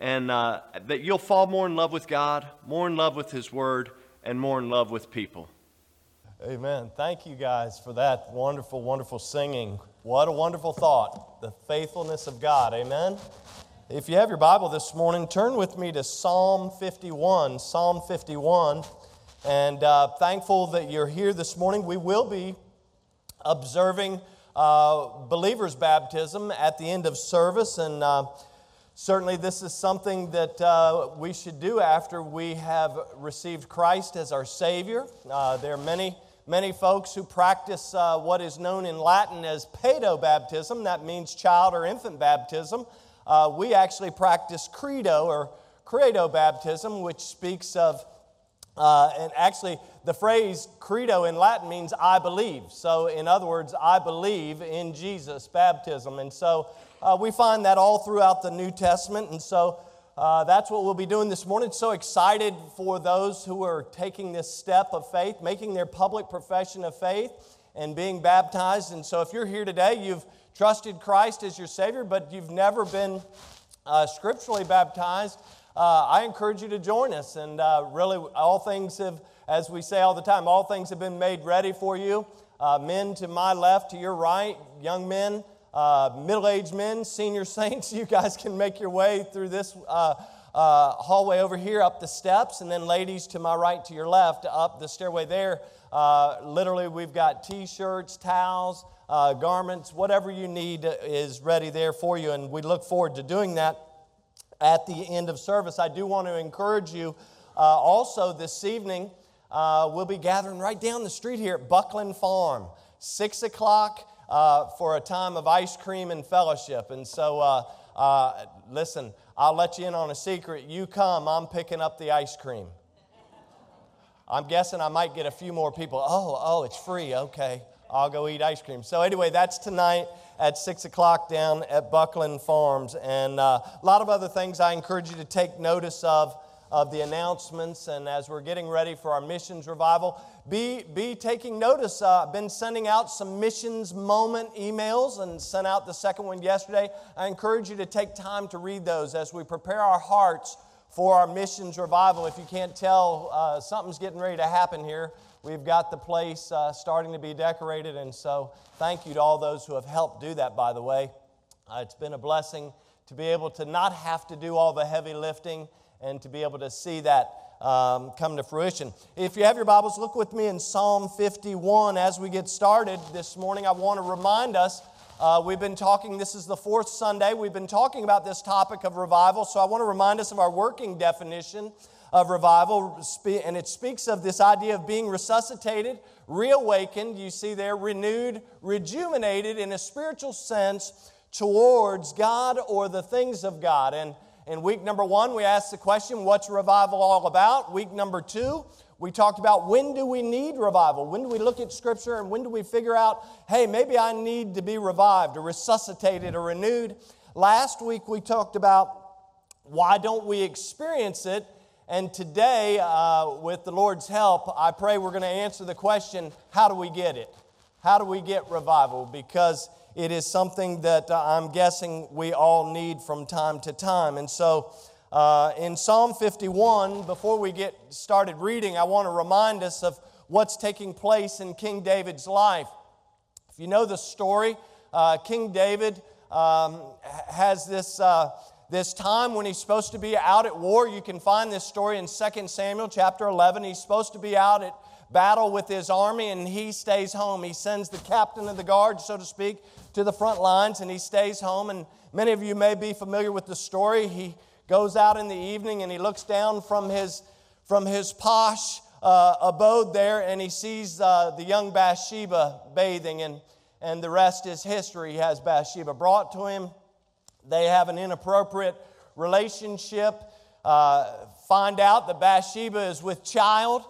and uh, that you'll fall more in love with God, more in love with His Word, and more in love with people. Amen. Thank you guys for that wonderful, wonderful singing. What a wonderful thought. The faithfulness of God. Amen. If you have your Bible this morning, turn with me to Psalm 51. Psalm 51. And uh, thankful that you're here this morning. We will be observing uh, believers' baptism at the end of service. And uh, Certainly, this is something that uh, we should do after we have received Christ as our Savior. Uh, there are many, many folks who practice uh, what is known in Latin as pedo baptism. That means child or infant baptism. Uh, we actually practice credo or credo baptism, which speaks of, uh, and actually, the phrase credo in Latin means I believe. So, in other words, I believe in Jesus baptism. And so, uh, we find that all throughout the New Testament, and so uh, that's what we'll be doing this morning. So excited for those who are taking this step of faith, making their public profession of faith, and being baptized. And so if you're here today, you've trusted Christ as your Savior, but you've never been uh, scripturally baptized, uh, I encourage you to join us. And uh, really, all things have, as we say all the time, all things have been made ready for you. Uh, men to my left, to your right, young men uh, middle aged men, senior saints, you guys can make your way through this uh, uh, hallway over here up the steps. And then, ladies, to my right, to your left, up the stairway there. Uh, literally, we've got t shirts, towels, uh, garments, whatever you need is ready there for you. And we look forward to doing that at the end of service. I do want to encourage you uh, also this evening. we'll be gathering right down the street here at Buckland Farm, 6 o'clock uh, for a time of ice cream and fellowship. And so, uh, uh, listen, I'll let you in on a secret. You come, I'm picking up the ice cream. I'm guessing I might get a few more people. Oh, oh, it's free. Okay, I'll go eat ice cream. So, anyway, that's tonight at 6 o'clock down at Buckland Farms. And uh, a lot of other things I encourage you to take notice of of the announcements and as we're getting ready for our missions revival, be, be taking notice. Uh, I've been sending out some missions moment emails and sent out the second one yesterday. I encourage you to take time to read those as we prepare our hearts for our missions revival. If you can't tell, uh, something's getting ready to happen here. We've got the place uh, starting to be decorated, and so thank you to all those who have helped do that, by the way. Uh, it's been a blessing to be able to not have to do all the heavy lifting and to be able to see that um, come to fruition. If you have your Bibles, look with me in Psalm 51 as we get started this morning. I want to remind us. Uh, we've been talking, this is the fourth Sunday, we've been talking about this topic of revival. So I want to remind us of our working definition of revival, and it speaks of this idea of being resuscitated, reawakened, you see there, renewed, rejuvenated in a spiritual sense towards God or the things of God. And in week number one, we asked the question, What's revival all about? Week number two, we talked about when do we need revival? When do we look at Scripture and when do we figure out, hey, maybe I need to be revived or resuscitated or renewed? Last week, we talked about why don't we experience it? And today, uh, with the Lord's help, I pray we're going to answer the question how do we get it? How do we get revival? Because it is something that uh, I'm guessing we all need from time to time. And so, uh, in Psalm 51, before we get started reading, I want to remind us of what's taking place in King David's life. If you know the story, uh, King David um, has this, uh, this time when he's supposed to be out at war. You can find this story in 2 Samuel chapter 11. He's supposed to be out at battle with his army and he stays home. He sends the captain of the guard, so to speak, to the front lines and he stays home. And many of you may be familiar with the story. He goes out in the evening and he looks down from his, from his posh uh, abode there and he sees uh, the young Bathsheba bathing, and, and the rest is history. He has Bathsheba brought to him. They have an inappropriate relationship. Uh, find out that Bathsheba is with child.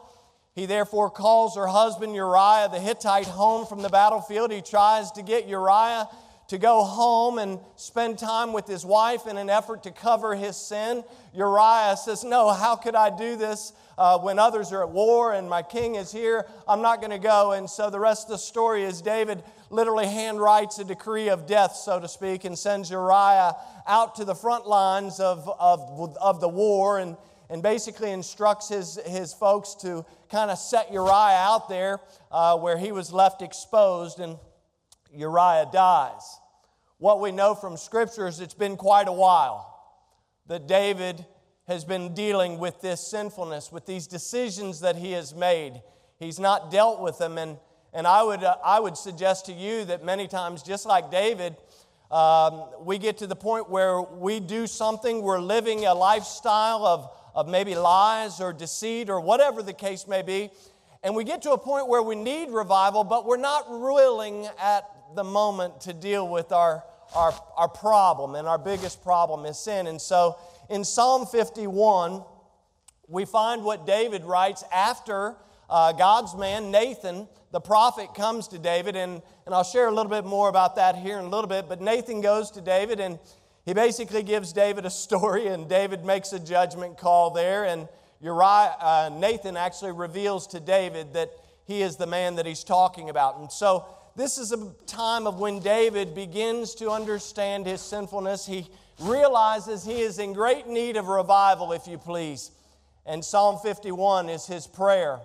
He therefore calls her husband Uriah the Hittite home from the battlefield. He tries to get Uriah to go home and spend time with his wife in an effort to cover his sin. Uriah says, No, how could I do this uh, when others are at war and my king is here? I'm not going to go. And so the rest of the story is David literally handwrites a decree of death, so to speak, and sends Uriah out to the front lines of, of, of the war and, and basically instructs his, his folks to kind of set Uriah out there uh, where he was left exposed. And Uriah dies. What we know from Scripture is it's been quite a while that David has been dealing with this sinfulness, with these decisions that he has made. He's not dealt with them. And, and I, would, uh, I would suggest to you that many times, just like David, um, we get to the point where we do something, we're living a lifestyle of, of maybe lies or deceit or whatever the case may be, and we get to a point where we need revival, but we're not willing at the moment to deal with our, our, our problem, and our biggest problem is sin. And so in Psalm 51, we find what David writes after uh, God's man, Nathan, the prophet, comes to David. And, and I'll share a little bit more about that here in a little bit. But Nathan goes to David and he basically gives David a story, and David makes a judgment call there. And Uriah, uh, Nathan actually reveals to David that he is the man that he's talking about. And so this is a time of when David begins to understand his sinfulness. He realizes he is in great need of revival, if you please. And Psalm 51 is his prayer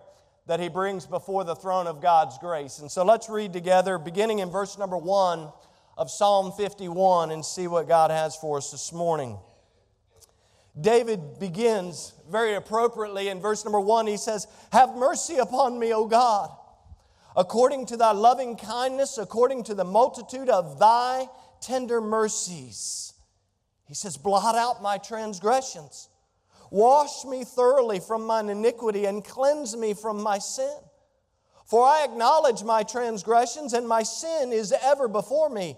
that he brings before the throne of God's grace. And so let's read together, beginning in verse number 1 of Psalm 51, and see what God has for us this morning. David begins very appropriately in verse number 1. He says, Have mercy upon me, O God according to thy loving kindness, according to the multitude of thy tender mercies. He says, Blot out my transgressions. Wash me thoroughly from mine iniquity and cleanse me from my sin. For I acknowledge my transgressions, and my sin is ever before me.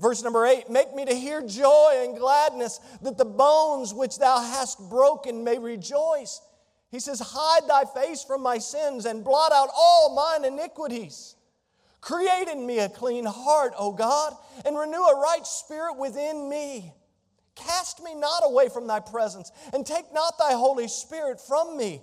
Verse number eight, make me to hear joy and gladness, that the bones which thou hast broken may rejoice. He says, Hide thy face from my sins and blot out all mine iniquities. Create in me a clean heart, O God, and renew a right spirit within me. Cast me not away from thy presence, and take not thy Holy Spirit from me.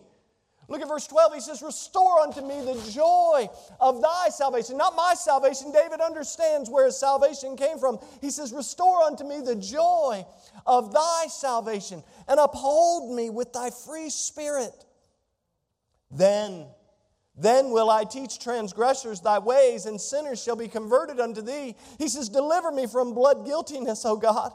Look at verse 12. He says, Restore unto me the joy of thy salvation. Not my salvation. David understands where his salvation came from. He says, Restore unto me the joy of thy salvation, and uphold me with thy free spirit. Then, then will I teach transgressors thy ways, and sinners shall be converted unto thee. He says, Deliver me from blood guiltiness, O God,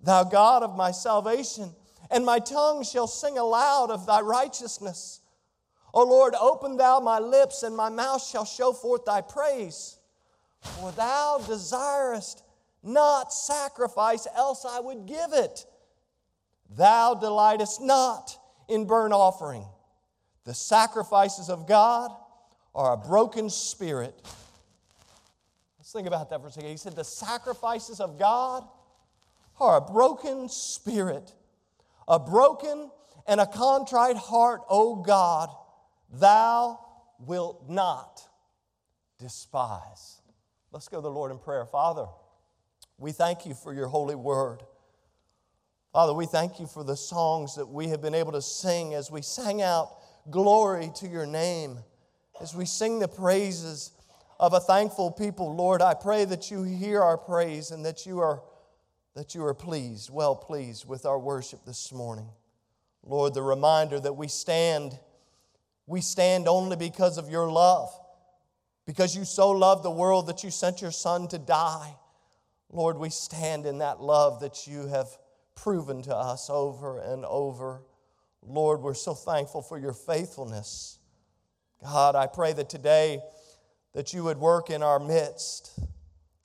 thou God of my salvation, and my tongue shall sing aloud of thy righteousness. O Lord, open thou my lips, and my mouth shall show forth thy praise. For thou desirest not sacrifice, else I would give it. Thou delightest not in burnt offering. The sacrifices of God are a broken spirit. Let's think about that for a second. He said, The sacrifices of God are a broken spirit, a broken and a contrite heart, O God thou wilt not despise. Let's go to the Lord in prayer. Father, we thank you for your holy word. Father, we thank you for the songs that we have been able to sing as we sang out glory to your name, as we sing the praises of a thankful people. Lord, I pray that you hear our praise and that you are that you are pleased, well pleased with our worship this morning. Lord, the reminder that we stand we stand only because of your love, because you so loved the world that you sent your Son to die. Lord, we stand in that love that you have proven to us over and over. Lord, we're so thankful for your faithfulness. God, I pray that today that you would work in our midst.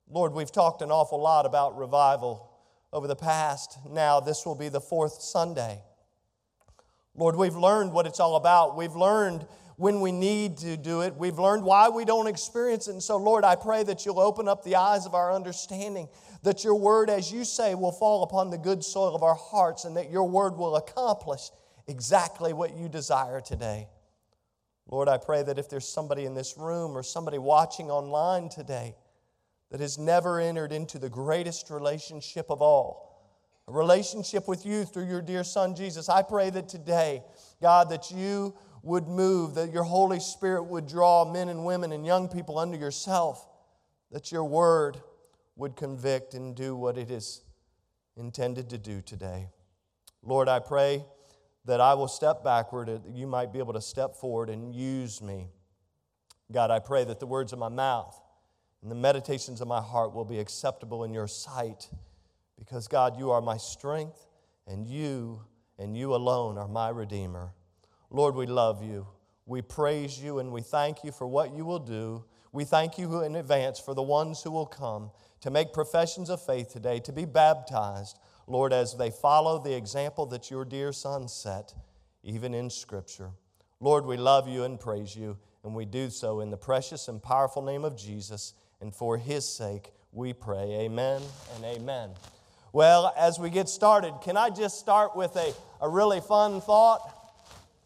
Lord, we've talked an awful lot about revival over the past. Now, this will be the fourth Sunday. Lord, we've learned what it's all about. We've learned when we need to do it. We've learned why we don't experience it. And so, Lord, I pray that you'll open up the eyes of our understanding, that your word, as you say, will fall upon the good soil of our hearts, and that your word will accomplish exactly what you desire today. Lord, I pray that if there's somebody in this room or somebody watching online today that has never entered into the greatest relationship of all, a relationship with you through your dear Son Jesus, I pray that today, God, that you would move, that your Holy Spirit would draw men and women and young people under yourself, that your word would convict and do what it is intended to do today. Lord, I pray that I will step backward, that you might be able to step forward and use me. God, I pray that the words of my mouth and the meditations of my heart will be acceptable in your sight because, God, you are my strength and you and you alone are my Redeemer. Lord, we love you. We praise you and we thank you for what you will do. We thank you in advance for the ones who will come to make professions of faith today, to be baptized. Lord, as they follow the example that your dear Son set, even in Scripture. Lord, we love you and praise you, and we do so in the precious and powerful name of Jesus, and for his sake we pray. Amen and amen. Well, as we get started, can I just start with a, a really fun thought?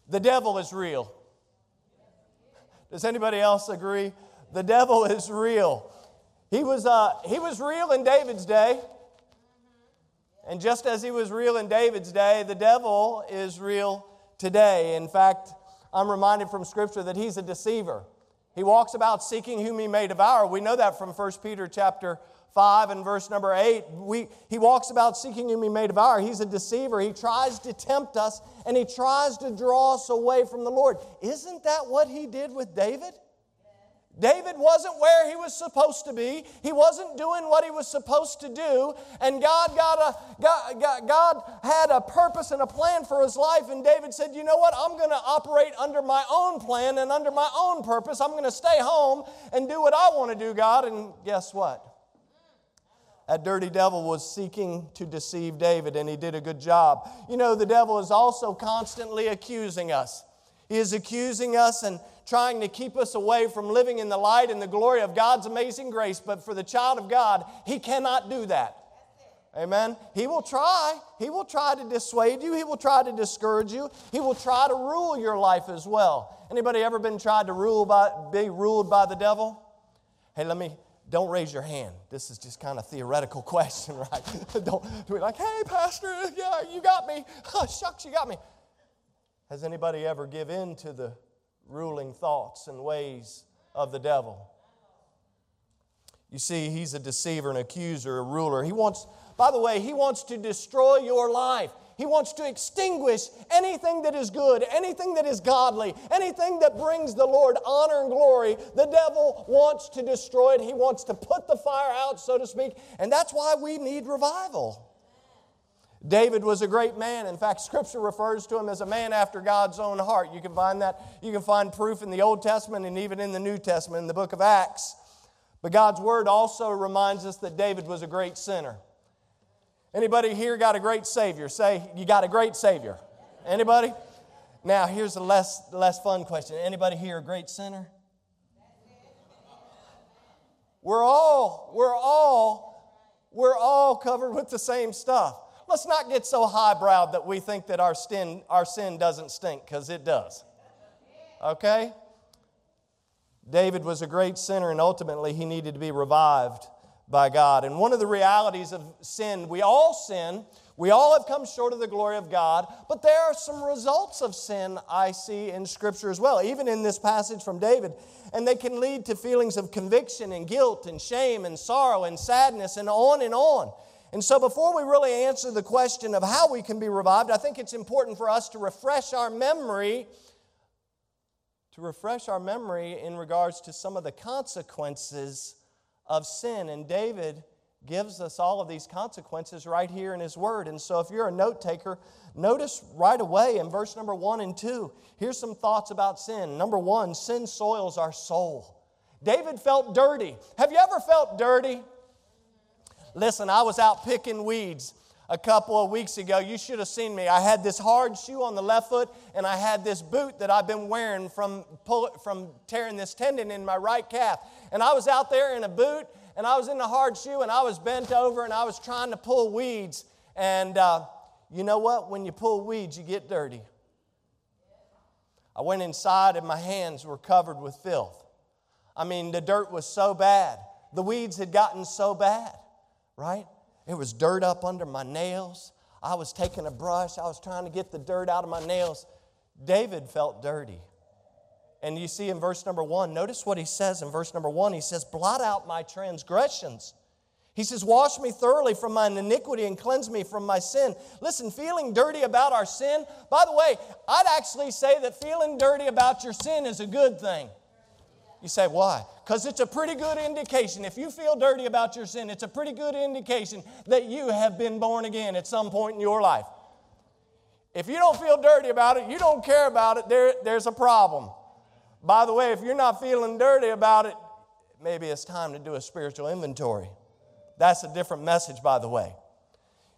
The devil is real. Does anybody else agree? The devil is real. He was, uh, he was real in David's day. And just as he was real in David's day, the devil is real today. In fact, I'm reminded from Scripture that he's a deceiver. He walks about seeking whom he may devour. We know that from 1 Peter chapter 5 and verse number 8. We, he walks about seeking whom he may devour. He's a deceiver. He tries to tempt us and he tries to draw us away from the Lord. Isn't that what he did with David? David wasn't where he was supposed to be. He wasn't doing what he was supposed to do. And God, got a, God, God, God had a purpose and a plan for his life. And David said, You know what? I'm going to operate under my own plan and under my own purpose. I'm going to stay home and do what I want to do, God. And guess what? That dirty devil was seeking to deceive David, and he did a good job. You know, the devil is also constantly accusing us. He is accusing us and trying to keep us away from living in the light and the glory of God's amazing grace. But for the child of God, He cannot do that. Amen. He will try. He will try to dissuade you. He will try to discourage you. He will try to rule your life as well. Anybody ever been tried to rule by, be ruled by the devil? Hey, let me. Don't raise your hand. This is just kind of theoretical question, right? don't be like, hey, pastor, yeah, you got me. Oh, shucks, you got me. Has anybody ever give in to the ruling thoughts and ways of the devil. You see, he's a deceiver, an accuser, a ruler. He wants, by the way, he wants to destroy your life. He wants to extinguish anything that is good, anything that is godly, anything that brings the Lord honor and glory. The devil wants to destroy it. He wants to put the fire out, so to speak. And that's why we need revival. David was a great man. In fact, Scripture refers to him as a man after God's own heart. You can find that, you can find proof in the Old Testament and even in the New Testament, in the book of Acts. But God's Word also reminds us that David was a great sinner. Anybody here got a great Savior? Say, you got a great Savior. Anybody? Now, here's a less, less fun question. Anybody here a great sinner? We're all, we're all, we're all covered with the same stuff let's not get so highbrowed that we think that our sin, our sin doesn't stink, because it does. Okay? David was a great sinner, and ultimately he needed to be revived by God. And one of the realities of sin, we all sin, we all have come short of the glory of God, but there are some results of sin I see in Scripture as well, even in this passage from David. And they can lead to feelings of conviction and guilt and shame and sorrow and sadness and on and on. And so, before we really answer the question of how we can be revived, I think it's important for us to refresh our memory, to refresh our memory in regards to some of the consequences of sin. And David gives us all of these consequences right here in His Word. And so, if you're a note taker, notice right away in verse number one and two, here's some thoughts about sin. Number one, sin soils our soul. David felt dirty. Have you ever felt dirty? Listen, I was out picking weeds a couple of weeks ago. You should have seen me. I had this hard shoe on the left foot, and I had this boot that I've been wearing from, pull, from tearing this tendon in my right calf. And I was out there in a boot, and I was in a hard shoe, and I was bent over, and I was trying to pull weeds. And uh, you know what? When you pull weeds, you get dirty. I went inside, and my hands were covered with filth. I mean, the dirt was so bad. The weeds had gotten so bad, right? It was dirt up under my nails. I was taking a brush, I was trying to get the dirt out of my nails. David felt dirty. And you see in verse number one, notice what he says in verse number one. He says, Blot out my transgressions. He says, Wash me thoroughly from my iniquity and cleanse me from my sin. Listen, feeling dirty about our sin, by the way, I'd actually say that feeling dirty about your sin is a good thing. You say, why? Because it's a pretty good indication. If you feel dirty about your sin, it's a pretty good indication that you have been born again at some point in your life. If you don't feel dirty about it, you don't care about it, there, there's a problem. By the way, if you're not feeling dirty about it, maybe it's time to do a spiritual inventory. That's a different message, by the way.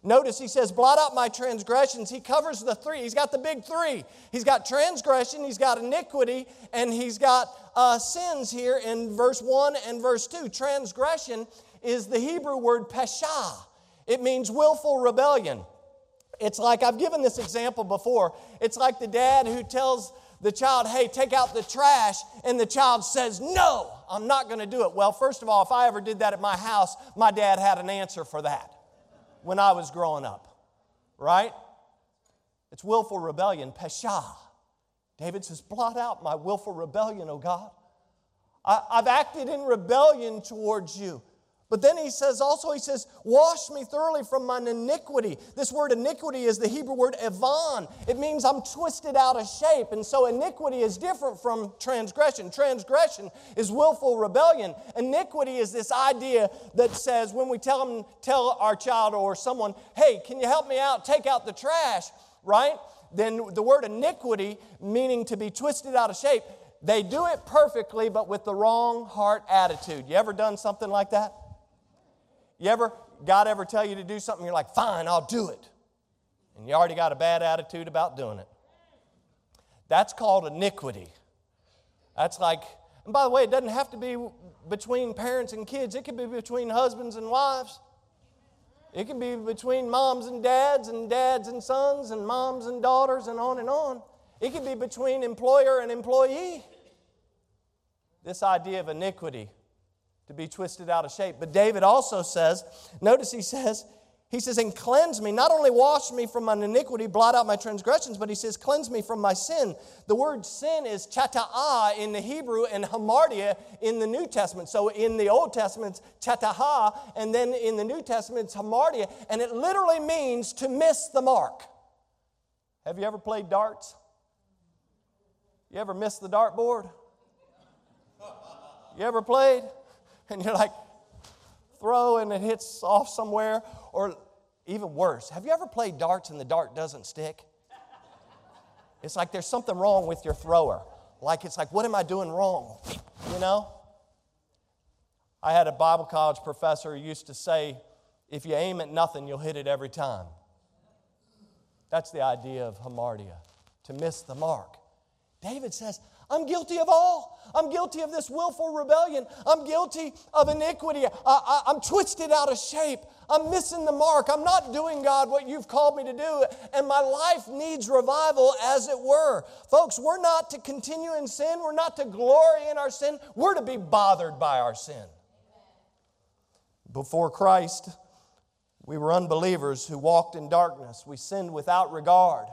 Notice he says, Blot out my transgressions. He covers the three. He's got the big three. He's got transgression, he's got iniquity, and he's got uh, sins here in verse 1 and verse 2. Transgression is the Hebrew word pesha, it means willful rebellion. It's like, I've given this example before. It's like the dad who tells the child, hey, take out the trash, and the child says, no, I'm not going to do it. Well, first of all, if I ever did that at my house, my dad had an answer for that when I was growing up, right? It's willful rebellion, pesha. David says, Blot out my willful rebellion, O God. I, have acted in rebellion towards you. But then he says also, he says, Wash me thoroughly from mine iniquity. This word iniquity is the Hebrew word evan. It means I'm twisted out of shape. And so iniquity is different from transgression. Transgression is willful rebellion. Iniquity is this idea that says when we tell them, tell our child or someone, hey, can you help me out? Take out the trash, right? Then the word iniquity, meaning to be twisted out of shape, they do it perfectly, but with the wrong heart attitude. You ever done something like that? You ever, God ever tell you to do something, you're like, fine, I'll do it. And you already got a bad attitude about doing it. That's called iniquity. That's like, and by the way, it doesn't have to be between parents and kids, it can be between husbands and wives. It can be between moms and dads, and dads and sons, and moms and daughters, and on and on. It can be between employer and employee. This idea of iniquity to be twisted out of shape. But David also says, notice he says, he says, and cleanse me, not only wash me from my iniquity, blot out my transgressions, but he says, cleanse me from my sin. The word sin is chata'ah in the Hebrew and hamartia in the New Testament. So in the Old Testament, it's and then in the New Testament, it's hamartia, and it literally means to miss the mark. Have you ever played darts? You ever missed the dartboard? You ever played? And you're like, throw and it hits off somewhere. Or even worse, have you ever played darts and the dart doesn't stick? It's like there's something wrong with your thrower. Like, it's like, what am I doing wrong? You know? I had a Bible college professor who used to say, if you aim at nothing, you'll hit it every time. That's the idea of hamartia, to miss the mark. David says, I'm guilty of all. I'm guilty of this willful rebellion. I'm guilty of iniquity. I, am twisted out of shape. I'm missing the mark. I'm not doing, God, what you've called me to do. And my life needs revival, as it were. Folks, we're not to continue in sin. We're not to glory in our sin. We're to be bothered by our sin. Before Christ, we were unbelievers who walked in darkness. We sinned without regard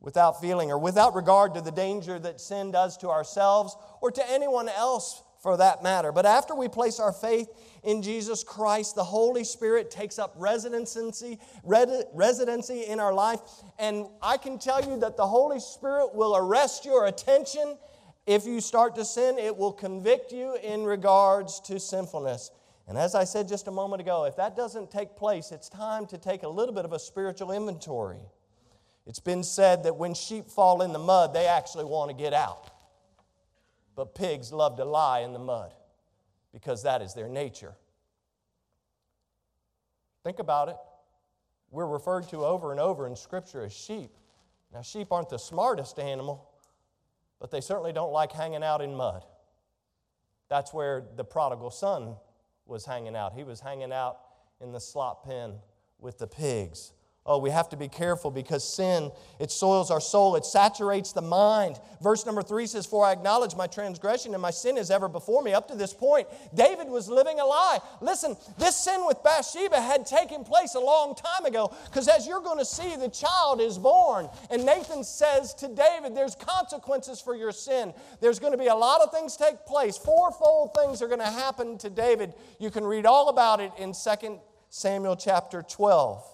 without feeling or without regard to the danger that sin does to ourselves or to anyone else for that matter. But after we place our faith in Jesus Christ, the Holy Spirit takes up residency, residency in our life. And I can tell you that the Holy Spirit will arrest your attention. If you start to sin, it will convict you in regards to sinfulness. And as I said just a moment ago, if that doesn't take place, it's time to take a little bit of a spiritual inventory. It's been said that when sheep fall in the mud, they actually want to get out. But pigs love to lie in the mud because that is their nature. Think about it. We're referred to over and over in Scripture as sheep. Now, sheep aren't the smartest animal, but they certainly don't like hanging out in mud. That's where the prodigal son was hanging out. He was hanging out in the slop pen with the pigs. Oh, we have to be careful because sin, it soils our soul, it saturates the mind. Verse number three says, For I acknowledge my transgression and my sin is ever before me. Up to this point, David was living a lie. Listen, this sin with Bathsheba had taken place a long time ago because as you're going to see, the child is born. And Nathan says to David, There's consequences for your sin. There's going to be a lot of things take place. Fourfold things are going to happen to David. You can read all about it in 2 Samuel chapter 12.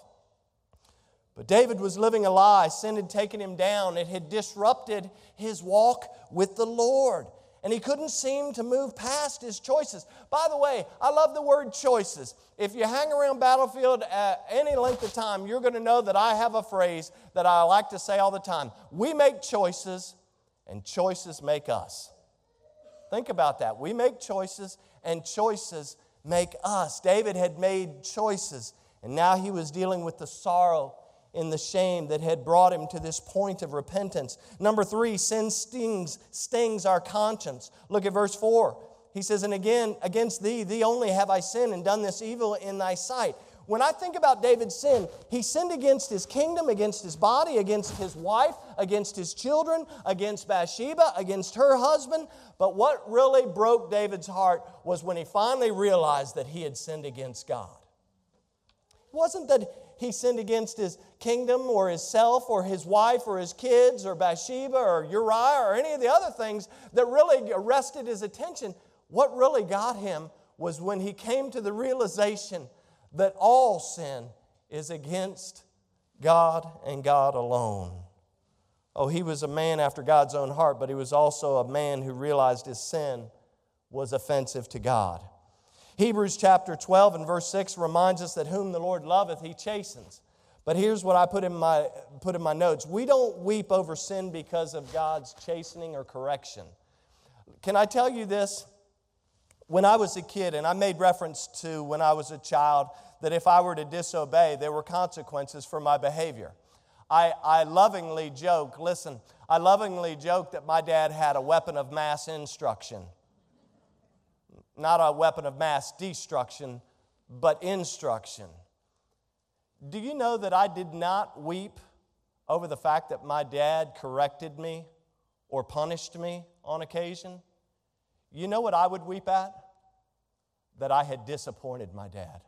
But David was living a lie. Sin had taken him down, it had disrupted his walk with the Lord. And he couldn't seem to move past his choices. By the way, I love the word choices. If you hang around Battlefield at any length of time, you're going to know that I have a phrase that I like to say all the time We make choices, and choices make us. Think about that. We make choices, and choices make us. David had made choices, and now he was dealing with the sorrow in the shame that had brought him to this point of repentance. Number three, sin stings, stings our conscience. Look at verse four. He says, And again, against thee, thee only have I sinned and done this evil in thy sight. When I think about David's sin, he sinned against his kingdom, against his body, against his wife, against his children, against Bathsheba, against her husband. But what really broke David's heart was when he finally realized that he had sinned against God. It wasn't that he sinned against his kingdom or his self or his wife or his kids or Bathsheba or Uriah or any of the other things that really arrested his attention. What really got him was when he came to the realization that all sin is against God and God alone. Oh, he was a man after God's own heart, but he was also a man who realized his sin was offensive to God. Hebrews chapter 12 and verse 6 reminds us that whom the Lord loveth, he chastens. But here's what I put in my, put in my notes we don't weep over sin because of God's chastening or correction. Can I tell you this? When I was a kid, and I made reference to when I was a child, that if I were to disobey, there were consequences for my behavior. I, I lovingly joke, listen, I lovingly joke that my dad had a weapon of mass instruction not a weapon of mass destruction, but instruction. Do you know that I did not weep over the fact that my dad corrected me or punished me on occasion? You know what I would weep at? That I had disappointed my dad.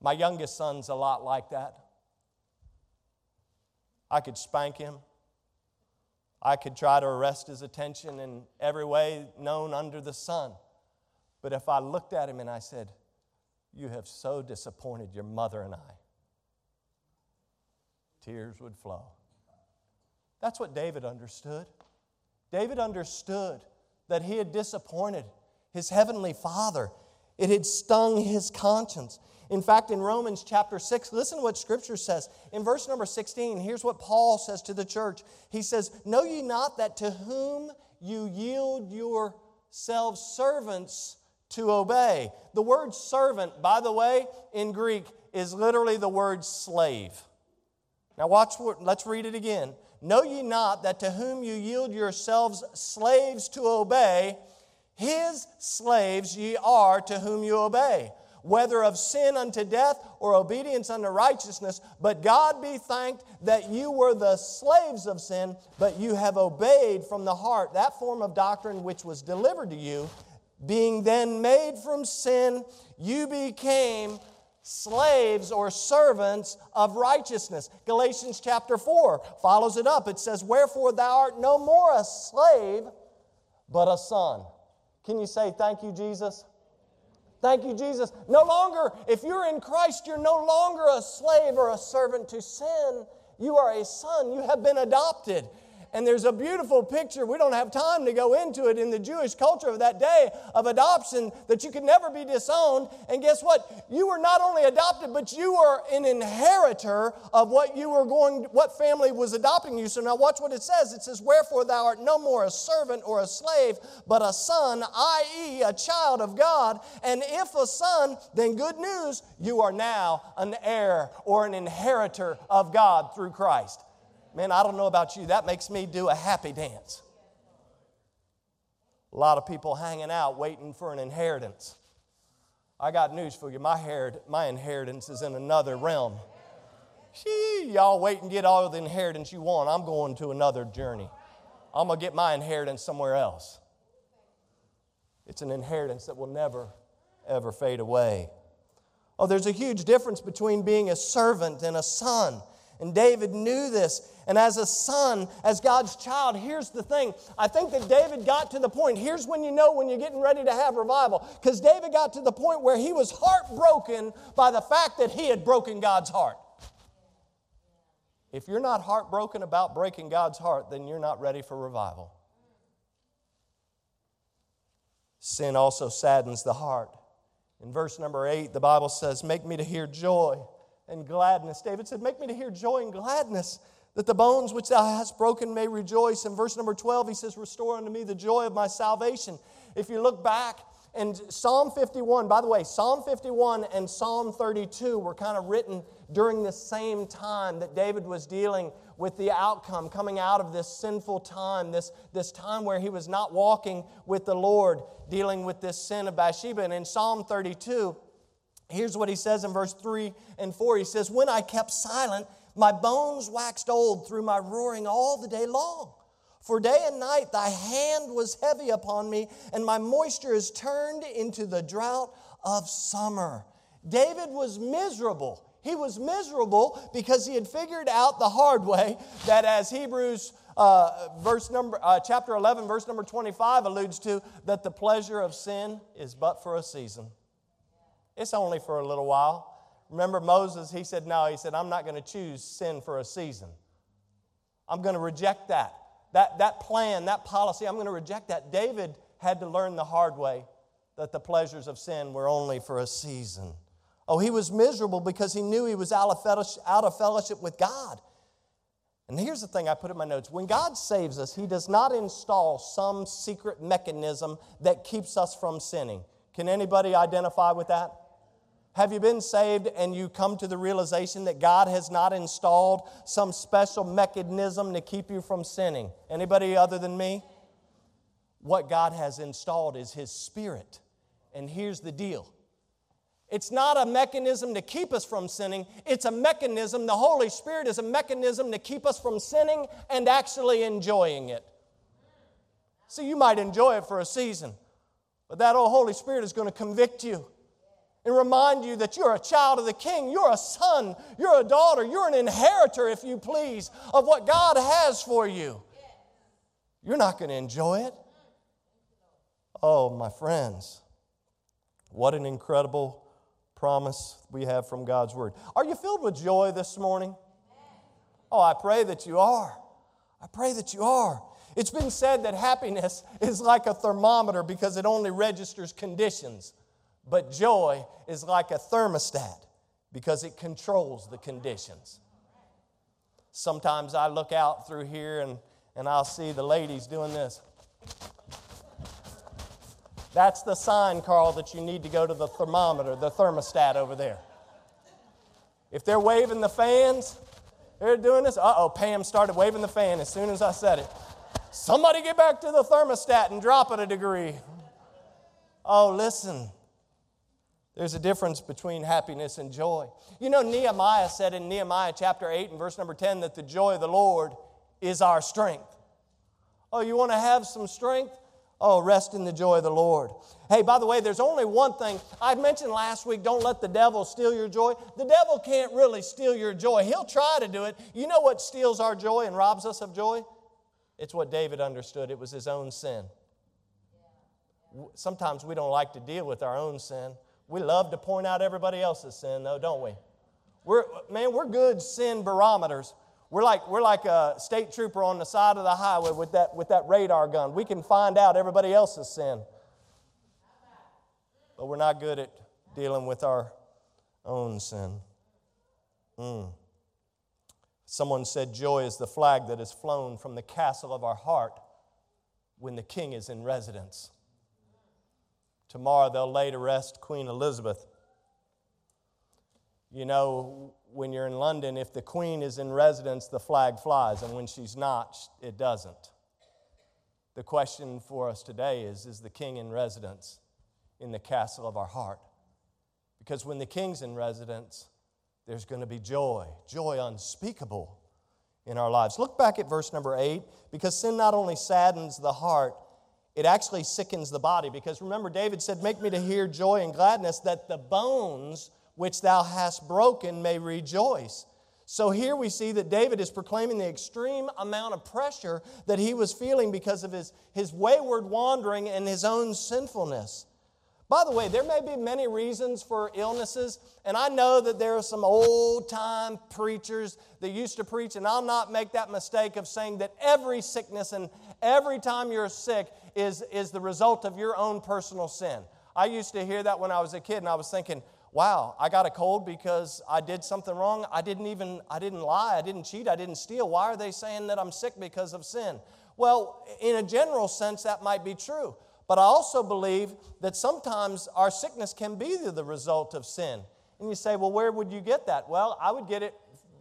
My youngest son's a lot like that. I could spank him. I could try to arrest his attention in every way known under the sun. But if I looked at him and I said, You have so disappointed your mother and I, tears would flow. That's what David understood. David understood that he had disappointed his heavenly father, it had stung his conscience. In fact, in Romans chapter 6, listen to what Scripture says. In verse number 16, here's what Paul says to the church. He says, Know ye not that to whom you yield yourselves servants to obey? The word servant, by the way, in Greek, is literally the word slave. Now, watch, let's read it again. Know ye not that to whom you yield yourselves slaves to obey, his slaves ye are to whom you obey whether of sin unto death or obedience unto righteousness. But God be thanked that you were the slaves of sin, but you have obeyed from the heart that form of doctrine which was delivered to you. Being then made from sin, you became slaves or servants of righteousness. Galatians chapter 4 follows it up. It says, Wherefore thou art no more a slave, but a son. Can you say, Thank you, Jesus? Thank you, Jesus. No longer, if you're in Christ, you're no longer a slave or a servant to sin. You are a son. You have been adopted. And there's a beautiful picture, we don't have time to go into it, in the Jewish culture of that day of adoption that you could never be disowned. And guess what? You were not only adopted, but you were an inheritor of what you were going, what family was adopting you. So now watch what it says. It says, Wherefore thou art no more a servant or a slave, but a son, i.e., a child of God. And if a son, then good news, you are now an heir or an inheritor of God through Christ. Man, I don't know about you, that makes me do a happy dance. A lot of people hanging out waiting for an inheritance. I got news for you. My, herit- my inheritance is in another realm. Gee, y'all wait and get all the inheritance you want. I'm going to another journey. I'm going to get my inheritance somewhere else. It's an inheritance that will never, ever fade away. Oh, there's a huge difference between being a servant and a son. And David knew this. And as a son, as God's child, here's the thing. I think that David got to the point. Here's when you know when you're getting ready to have revival. Because David got to the point where he was heartbroken by the fact that he had broken God's heart. If you're not heartbroken about breaking God's heart, then you're not ready for revival. Sin also saddens the heart. In verse number eight, the Bible says, Make me to hear joy and gladness. David said, Make me to hear joy and gladness, that the bones which thou hast broken may rejoice. In verse number 12, he says, Restore unto me the joy of my salvation. If you look back, and Psalm 51, by the way, Psalm 51 and Psalm 32 were kind of written during the same time that David was dealing with the outcome coming out of this sinful time, this, this time where he was not walking with the Lord, dealing with this sin of Bathsheba. And in Psalm 32, here's what he says in verse 3 and 4 He says, When I kept silent, my bones waxed old through my roaring all the day long. For day and night thy hand was heavy upon me, and my moisture is turned into the drought of summer. David was miserable. He was miserable because he had figured out the hard way that, as Hebrews uh, verse number, uh, chapter 11, verse number 25 alludes to, that the pleasure of sin is but for a season. It's only for a little while. Remember Moses, he said, No, he said, I'm not going to choose sin for a season. I'm going to reject that that, that plan, that policy, I'm going to reject that. David had to learn the hard way that the pleasures of sin were only for a season. Oh, he was miserable because he knew he was out of fellowship, out of fellowship with God. And here's the thing I put in my notes when God saves us, He does not install some secret mechanism that keeps us from sinning. Can anybody identify with that? Have you been saved and you come to the realization that God has not installed some special mechanism to keep you from sinning? Anybody other than me? What God has installed is His Spirit. And here's the deal it's not a mechanism to keep us from sinning, it's a mechanism, the Holy Spirit is a mechanism to keep us from sinning and actually enjoying it. See, you might enjoy it for a season, but that old Holy Spirit is going to convict you and remind you that you're a child of the king. You're a son. You're a daughter. You're an inheritor, if you please, of what God has for you. You're not going to enjoy it. Oh, my friends, what an incredible promise we have from God's word. Are you filled with joy this morning? Oh, I pray that you are. I pray that you are. It's been said that happiness is like a thermometer because it only registers conditions. But joy is like a thermostat because it controls the conditions. Sometimes I look out through here and, and I'll see the ladies doing this. That's the sign, Carl, that you need to go to the thermometer, the thermostat over there. If they're waving the fans, they're doing this. Uh oh, Pam started waving the fan as soon as I said it. Somebody get back to the thermostat and drop it a degree. Oh, listen. There's a difference between happiness and joy. You know, Nehemiah said in Nehemiah chapter 8 and verse number 10 that the joy of the Lord is our strength. Oh, you want to have some strength? Oh, rest in the joy of the Lord. Hey, by the way, there's only one thing. I mentioned last week don't let the devil steal your joy. The devil can't really steal your joy. He'll try to do it. You know what steals our joy and robs us of joy? It's what David understood it was his own sin. Sometimes we don't like to deal with our own sin. We love to point out everybody else's sin, though, don't we? We're, man, we're good sin barometers. We're like, we're like a state trooper on the side of the highway with that, with that radar gun. We can find out everybody else's sin. But we're not good at dealing with our own sin. Mm. Someone said, Joy is the flag that is flown from the castle of our heart when the king is in residence. Tomorrow they'll lay to rest Queen Elizabeth. You know, when you're in London, if the queen is in residence, the flag flies, and when she's not, it doesn't. The question for us today is Is the king in residence in the castle of our heart? Because when the king's in residence, there's going to be joy, joy unspeakable in our lives. Look back at verse number eight, because sin not only saddens the heart, it actually sickens the body. Because remember, David said, Make me to hear joy and gladness, that the bones which thou hast broken may rejoice. So here we see that David is proclaiming the extreme amount of pressure that he was feeling because of his, his wayward wandering and his own sinfulness. By the way, there may be many reasons for illnesses, and I know that there are some old time preachers that used to preach, and I'll not make that mistake of saying that every sickness and every time you're sick is, is the result of your own personal sin. I used to hear that when I was a kid, and I was thinking, wow, I got a cold because I did something wrong. I didn't even, I didn't lie, I didn't cheat, I didn't steal. Why are they saying that I'm sick because of sin? Well, in a general sense, that might be true. But I also believe that sometimes our sickness can be the result of sin. And you say, well, where would you get that? Well, I would get it.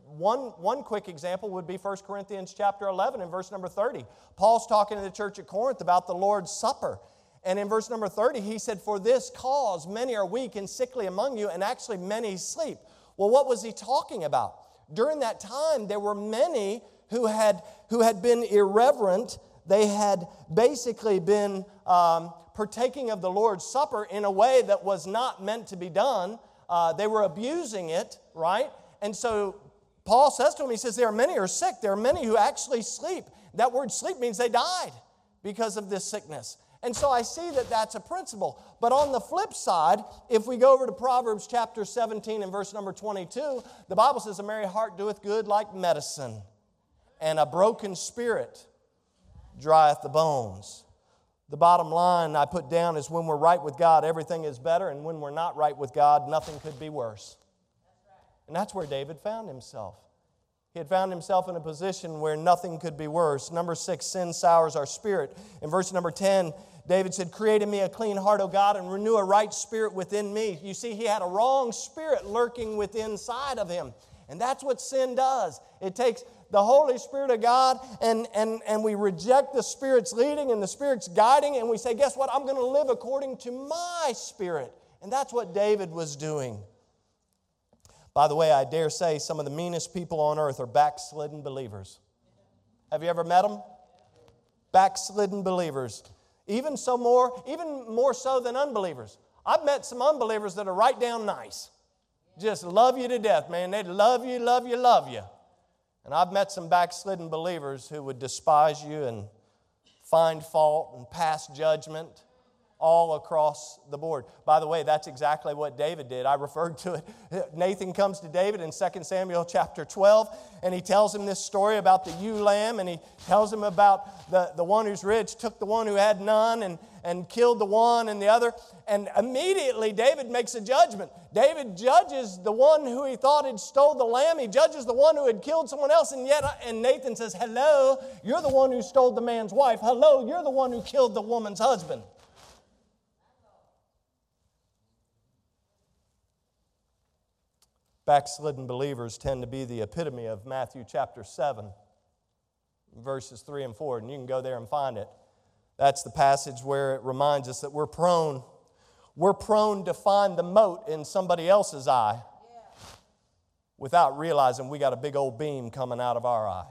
One, one quick example would be 1 Corinthians chapter 11 and verse number 30. Paul's talking to the church at Corinth about the Lord's Supper. And in verse number 30, he said, For this cause many are weak and sickly among you, and actually many sleep. Well, what was he talking about? During that time, there were many who had, who had been irreverent they had basically been um, partaking of the Lord's Supper in a way that was not meant to be done. Uh, they were abusing it, right? And so Paul says to him, he says, There are many who are sick. There are many who actually sleep. That word sleep means they died because of this sickness. And so I see that that's a principle. But on the flip side, if we go over to Proverbs chapter 17 and verse number 22, the Bible says, A merry heart doeth good like medicine, and a broken spirit drieth the bones. The bottom line I put down is when we're right with God, everything is better, and when we're not right with God, nothing could be worse. And that's where David found himself. He had found himself in a position where nothing could be worse. Number six, sin sours our spirit. In verse number 10, David said, Create in me a clean heart, O God, and renew a right spirit within me. You see, he had a wrong spirit lurking within inside of him. And that's what sin does. It takes the Holy Spirit of God and, and, and we reject the Spirit's leading and the Spirit's guiding, and we say, Guess what? I'm going to live according to my Spirit. And that's what David was doing. By the way, I dare say some of the meanest people on earth are backslidden believers. Have you ever met them? Backslidden believers. Even so more, even more so than unbelievers. I've met some unbelievers that are right down nice. Just love you to death, man. They love you, love you, love you. And I've met some backslidden believers who would despise you and find fault and pass judgment all across the board. By the way, that's exactly what David did. I referred to it. Nathan comes to David in 2 Samuel chapter 12, and he tells him this story about the ewe lamb, and he tells him about the, the one who's rich took the one who had none and, and killed the one and the other. And immediately David makes a judgment. David judges the one who he thought had stole the lamb. He judges the one who had killed someone else. And yet, uh, and Nathan says, Hello, you're the one who stole the man's wife. Hello, you're the one who killed the woman's husband. Backslidden believers tend to be the epitome of Matthew chapter 7, verses 3 and 4, and you can go there and find it. That's the passage where it reminds us that we're prone, we're prone to find the mote in somebody else's eye without realizing we got a big old beam coming out of our eye,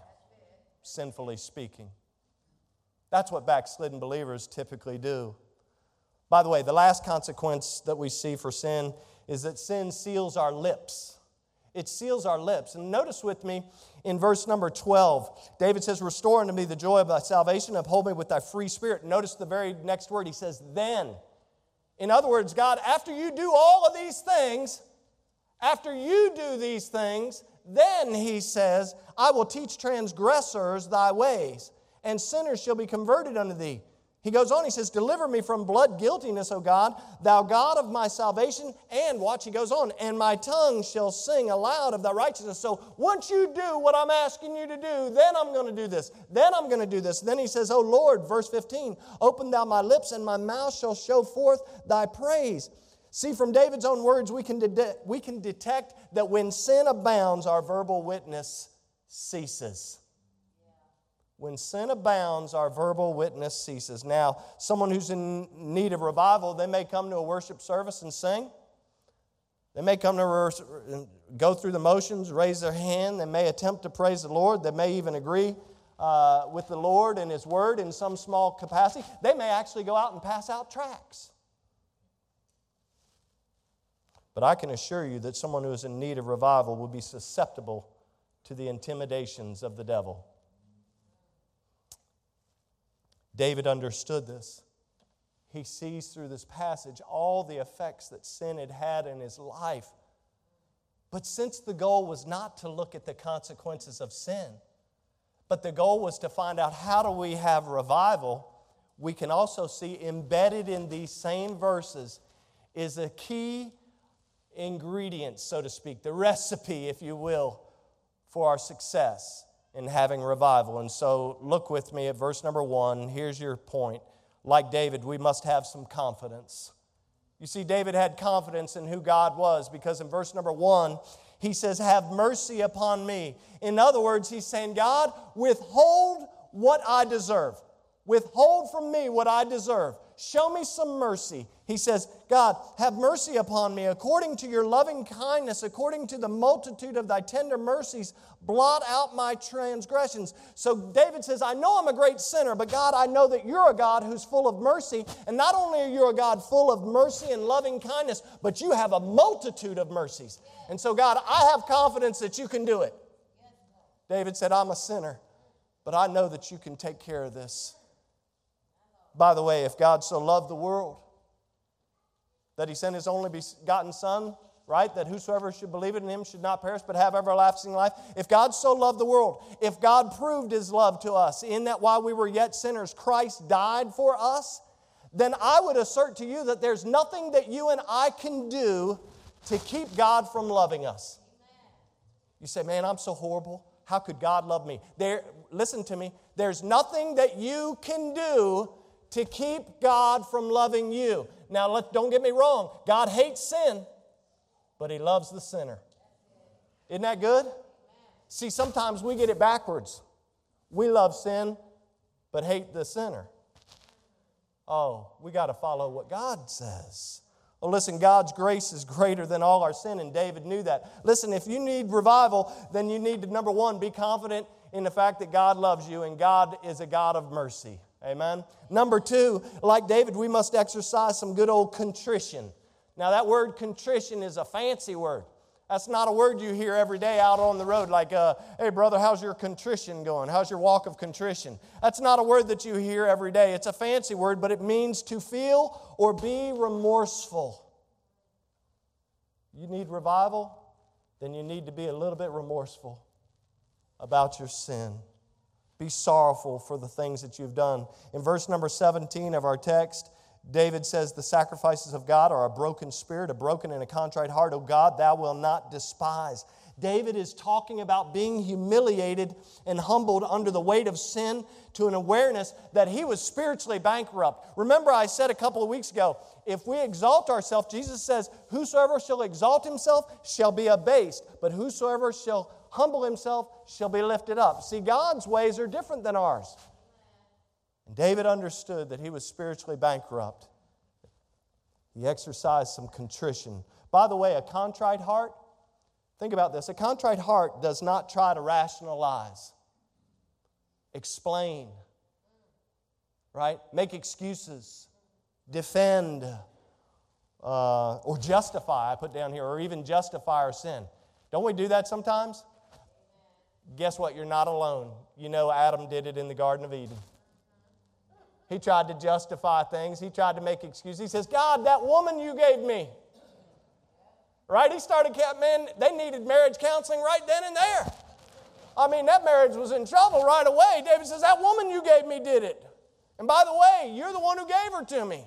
sinfully speaking. That's what backslidden believers typically do. By the way, the last consequence that we see for sin is that sin seals our lips. It seals our lips. And notice with me in verse number 12, David says, Restore unto me the joy of thy salvation, uphold me with thy free spirit. Notice the very next word, he says, Then. In other words, God, after you do all of these things, after you do these things, Then he says, I will teach transgressors thy ways, and sinners shall be converted unto thee. He goes on, he says, Deliver me from blood guiltiness, O God, thou God of my salvation. And watch, he goes on, and my tongue shall sing aloud of thy righteousness. So once you do what I'm asking you to do, then I'm going to do this. Then I'm going to do this. Then he says, O Lord, verse 15, open thou my lips, and my mouth shall show forth thy praise. See, from David's own words, we can, de- we can detect that when sin abounds, our verbal witness ceases. When sin abounds, our verbal witness ceases. Now, someone who's in need of revival, they may come to a worship service and sing. They may come to go through the motions, raise their hand. They may attempt to praise the Lord. They may even agree uh, with the Lord and His Word in some small capacity. They may actually go out and pass out tracts. But I can assure you that someone who is in need of revival will be susceptible to the intimidations of the devil. David understood this. He sees through this passage all the effects that sin had had in his life. But since the goal was not to look at the consequences of sin, but the goal was to find out how do we have revival, we can also see embedded in these same verses is a key ingredient, so to speak, the recipe, if you will, for our success in having revival. And so look with me at verse number one. Here's your point. Like David, we must have some confidence. You see, David had confidence in who God was because in verse number one, he says, Have mercy upon me. In other words, he's saying, God, withhold what I deserve. Withhold from me what I deserve. Show me some mercy. He says, God, have mercy upon me according to your loving kindness, according to the multitude of thy tender mercies, blot out my transgressions. So David says, I know I'm a great sinner, but God, I know that you're a God who's full of mercy. And not only are you a God full of mercy and loving kindness, but you have a multitude of mercies. And so, God, I have confidence that you can do it. David said, I'm a sinner, but I know that you can take care of this. By the way, if God so loved the world that he sent his only begotten Son, right? That whosoever should believe in him should not perish but have everlasting life. If God so loved the world, if God proved his love to us in that while we were yet sinners, Christ died for us, then I would assert to you that there's nothing that you and I can do to keep God from loving us. You say, man, I'm so horrible. How could God love me? There, listen to me. There's nothing that you can do to keep God from loving you. Now, let, don't get me wrong. God hates sin, but He loves the sinner. Isn't that good? See, sometimes we get it backwards. We love sin, but hate the sinner. Oh, we got to follow what God says. Well, listen, God's grace is greater than all our sin, and David knew that. Listen, if you need revival, then you need to, number one, be confident in the fact that God loves you and God is a God of mercy. Amen. Number two, like David, we must exercise some good old contrition. Now, that word contrition is a fancy word. That's not a word you hear every day out on the road, like, uh, hey, brother, how's your contrition going? How's your walk of contrition? That's not a word that you hear every day. It's a fancy word, but it means to feel or be remorseful. You need revival? Then you need to be a little bit remorseful about your sin. Be sorrowful for the things that you've done. In verse number 17 of our text, David says, The sacrifices of God are a broken spirit, a broken and a contrite heart. O God, thou wilt not despise. David is talking about being humiliated and humbled under the weight of sin to an awareness that he was spiritually bankrupt. Remember, I said a couple of weeks ago, if we exalt ourselves, Jesus says, Whosoever shall exalt himself shall be abased, but whosoever shall humble himself shall be lifted up. See, God's ways are different than ours. And David understood that he was spiritually bankrupt. He exercised some contrition. By the way, a contrite heart, think about this a contrite heart does not try to rationalize, explain, right? Make excuses, defend, uh, or justify, I put down here, or even justify our sin. Don't we do that sometimes? Guess what? You're not alone. You know, Adam did it in the Garden of Eden. He tried to justify things, he tried to make excuses. He says, God, that woman you gave me, Right? He started, man, they needed marriage counseling right then and there. I mean, that marriage was in trouble right away. David says, That woman you gave me did it. And by the way, you're the one who gave her to me.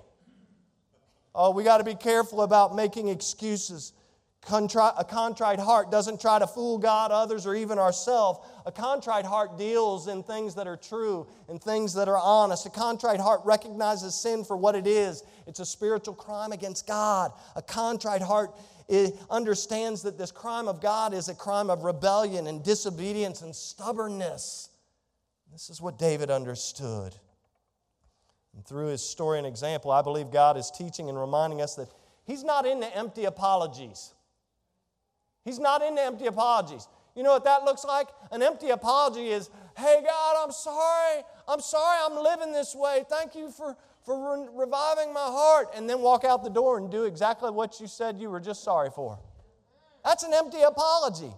Oh, we got to be careful about making excuses. Contri- a contrite heart doesn't try to fool God, others, or even ourselves. A contrite heart deals in things that are true and things that are honest. A contrite heart recognizes sin for what it is it's a spiritual crime against God. A contrite heart understands that this crime of God is a crime of rebellion and disobedience and stubbornness. This is what David understood. And through his story and example, I believe God is teaching and reminding us that He's not into empty apologies. He's not into empty apologies. You know what that looks like? An empty apology is, hey, God, I'm sorry. I'm sorry I'm living this way. Thank you for, for re- reviving my heart. And then walk out the door and do exactly what you said you were just sorry for. That's an empty apology.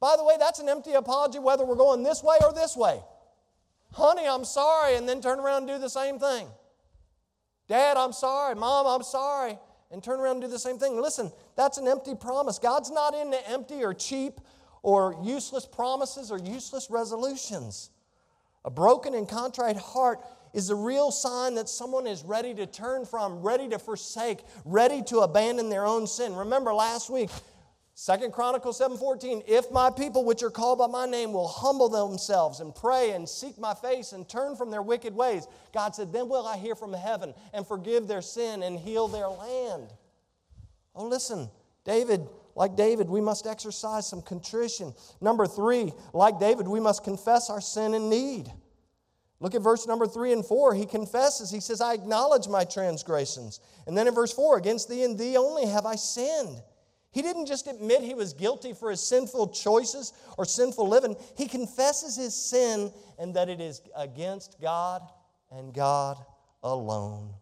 By the way, that's an empty apology whether we're going this way or this way. Honey, I'm sorry, and then turn around and do the same thing. Dad, I'm sorry. Mom, I'm sorry. And turn around and do the same thing. Listen, that's an empty promise. God's not into empty or cheap or useless promises or useless resolutions. A broken and contrite heart is a real sign that someone is ready to turn from, ready to forsake, ready to abandon their own sin. Remember last week, Second Chronicles 7:14, if my people which are called by my name will humble themselves and pray and seek my face and turn from their wicked ways, God said, then will I hear from heaven and forgive their sin and heal their land. Oh, listen, David, like David, we must exercise some contrition. Number three, like David, we must confess our sin and need. Look at verse number three and four. He confesses, he says, I acknowledge my transgressions. And then in verse four, against thee and thee only have I sinned. He didn't just admit he was guilty for his sinful choices or sinful living, he confesses his sin and that it is against God and God alone.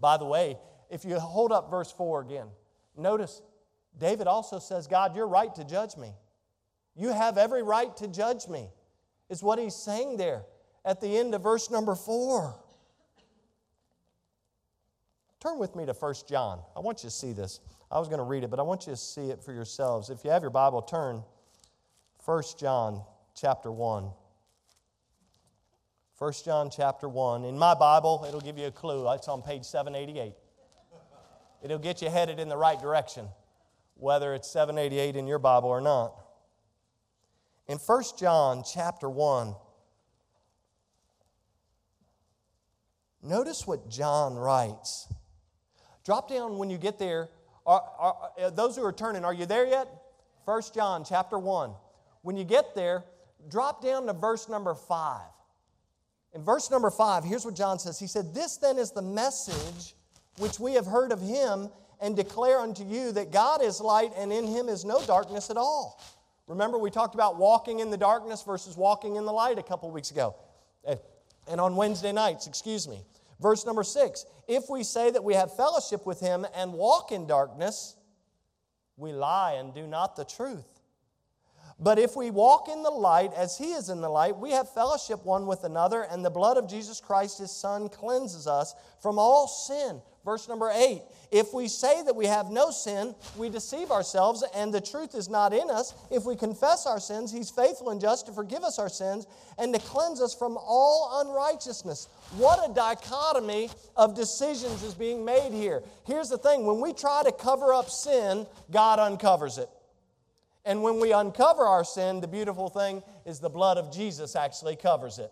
By the way, if you hold up verse 4 again, notice David also says, God, you're right to judge me. You have every right to judge me, is what he's saying there at the end of verse number 4. Turn with me to 1 John. I want you to see this. I was going to read it, but I want you to see it for yourselves. If you have your Bible, turn 1 John chapter 1. 1 John chapter 1. In my Bible, it'll give you a clue. It's on page 788. It'll get you headed in the right direction, whether it's 788 in your Bible or not. In 1 John chapter 1, notice what John writes. Drop down when you get there are, are, those who are turning, are you there yet? 1 John chapter 1. When you get there, drop down to verse number 5. In verse number 5, here's what John says. He said, This then is the message which we have heard of him and declare unto you that God is light and in him is no darkness at all. Remember, we talked about walking in the darkness versus walking in the light a couple weeks ago. Eh, and on Wednesday nights, excuse me. Verse number six If we say that we have fellowship with him and walk in darkness, we lie and do not the truth. But if we walk in the light as he is in the light, we have fellowship one with another, and the blood of Jesus Christ, his son, cleanses us from all sin. Verse number eight If we say that we have no sin, we deceive ourselves, and the truth is not in us. If we confess our sins, He's faithful and just to forgive us our sins and to cleanse us from all unrighteousness. What a dichotomy of decisions is being made here. Here's the thing when we try to cover up sin, God uncovers it. And when we uncover our sin, the beautiful thing is the blood of Jesus actually covers it.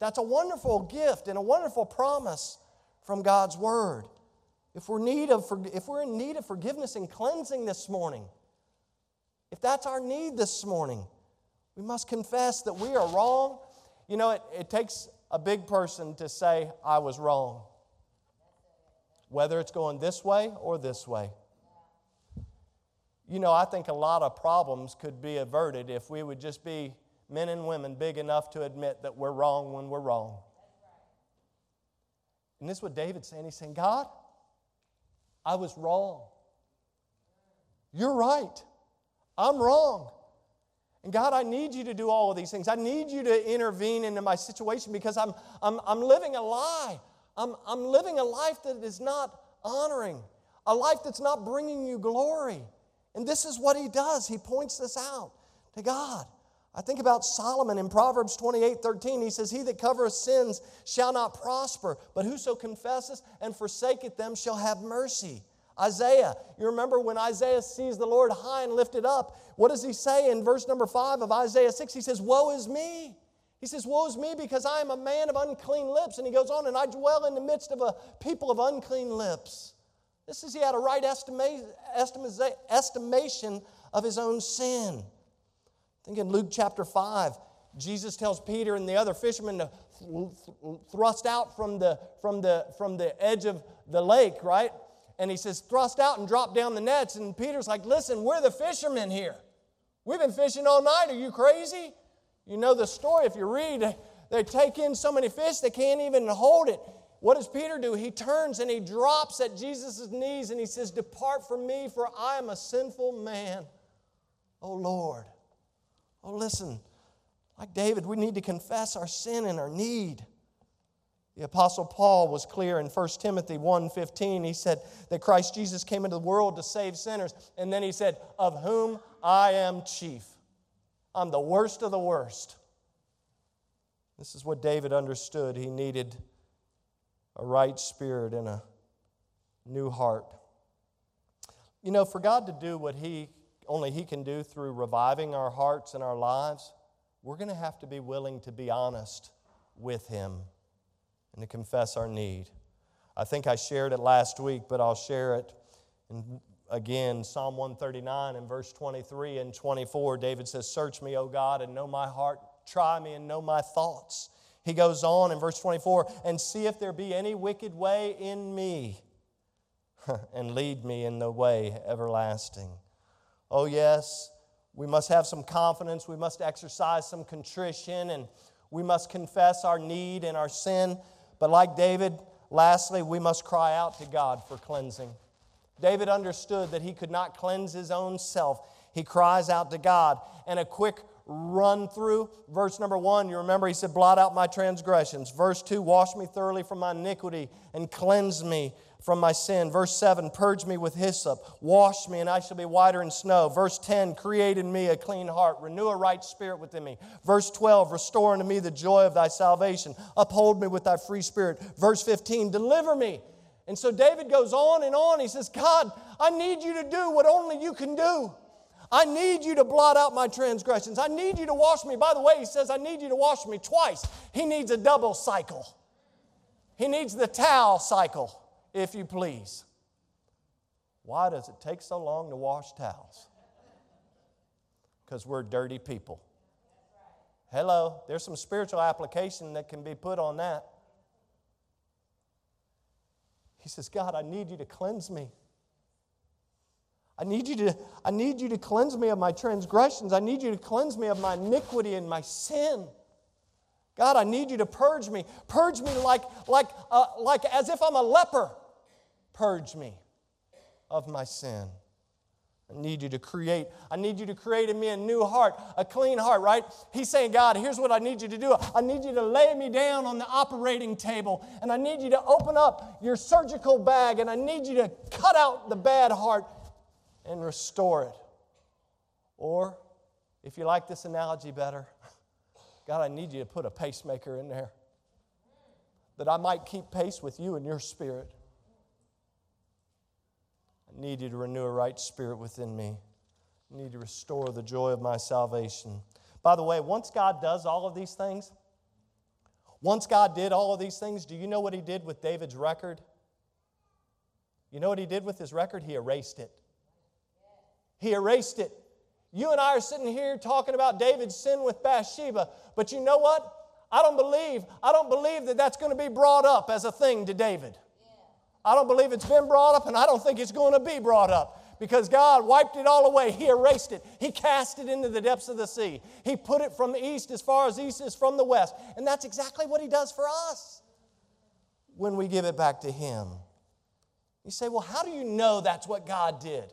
That's a wonderful gift and a wonderful promise from God's Word. If we're, need of, if we're in need of forgiveness and cleansing this morning, if that's our need this morning, we must confess that we are wrong. You know, it, it takes a big person to say, I was wrong, whether it's going this way or this way. You know, I think a lot of problems could be averted if we would just be men and women big enough to admit that we're wrong when we're wrong. And this is what David's saying. He's saying, God, I was wrong. You're right. I'm wrong. And God, I need you to do all of these things. I need you to intervene into my situation because I'm, I'm, I'm living a lie. I'm, I'm living a life that is not honoring. a life that's not bringing you glory. And this is what he does. He points this out to God. I think about Solomon in Proverbs 28 13. He says, He that covereth sins shall not prosper, but whoso confesseth and forsaketh them shall have mercy. Isaiah, you remember when Isaiah sees the Lord high and lifted up, what does he say in verse number 5 of Isaiah 6? He says, Woe is me. He says, Woe is me because I am a man of unclean lips. And he goes on, and I dwell in the midst of a people of unclean lips. This is, he had a right estima- estima- estimation of his own sin. Think in Luke chapter 5, Jesus tells Peter and the other fishermen to thrust out from the, from, the, from the edge of the lake, right? And he says, thrust out and drop down the nets. And Peter's like, listen, we're the fishermen here. We've been fishing all night. Are you crazy? You know the story. If you read, they take in so many fish they can't even hold it. What does Peter do? He turns and he drops at Jesus' knees and he says, Depart from me, for I am a sinful man. Oh Lord. Oh, listen, like David, we need to confess our sin and our need. The apostle Paul was clear in 1 Timothy 1:15. He said that Christ Jesus came into the world to save sinners, and then he said, "Of whom I am chief." I'm the worst of the worst. This is what David understood. He needed a right spirit and a new heart. You know, for God to do what he only he can do through reviving our hearts and our lives, we're going to have to be willing to be honest with him and to confess our need. I think I shared it last week, but I'll share it in, again. Psalm 139 and verse 23 and 24, David says, Search me, O God, and know my heart. Try me and know my thoughts. He goes on in verse 24, and see if there be any wicked way in me, and lead me in the way everlasting. Oh, yes, we must have some confidence. We must exercise some contrition, and we must confess our need and our sin. But like David, lastly, we must cry out to God for cleansing. David understood that he could not cleanse his own self. He cries out to God. And a quick run through verse number one, you remember he said, Blot out my transgressions. Verse two, wash me thoroughly from my iniquity and cleanse me from my sin. Verse 7, purge me with hyssop, wash me, and I shall be whiter than snow. Verse 10, create in me a clean heart, renew a right spirit within me. Verse 12, restore unto me the joy of thy salvation, uphold me with thy free spirit. Verse 15, deliver me. And so David goes on and on. He says, God, I need you to do what only you can do. I need you to blot out my transgressions. I need you to wash me. By the way, he says, I need you to wash me twice. He needs a double cycle. He needs the towel cycle if you please. Why does it take so long to wash towels? Because we're dirty people. Hello, there's some spiritual application that can be put on that. He says, God, I need you to cleanse me. I need you to, I need you to cleanse me of my transgressions. I need you to cleanse me of my iniquity and my sin. God, I need you to purge me. Purge me like, like, uh, like as if I'm a leper. Purge me of my sin. I need you to create. I need you to create in me a new heart, a clean heart, right? He's saying, God, here's what I need you to do. I need you to lay me down on the operating table, and I need you to open up your surgical bag, and I need you to cut out the bad heart and restore it. Or, if you like this analogy better, God, I need you to put a pacemaker in there that I might keep pace with you and your spirit. I need you to renew a right spirit within me. I need to restore the joy of my salvation. By the way, once God does all of these things, once God did all of these things, do you know what he did with David's record? You know what he did with his record? He erased it. He erased it. You and I are sitting here talking about David's sin with Bathsheba, but you know what? I don't believe, I don't believe that that's going to be brought up as a thing to David. I don't believe it's been brought up, and I don't think it's going to be brought up because God wiped it all away. He erased it. He cast it into the depths of the sea. He put it from the east as far as east is from the west. And that's exactly what He does for us when we give it back to Him. You say, well, how do you know that's what God did?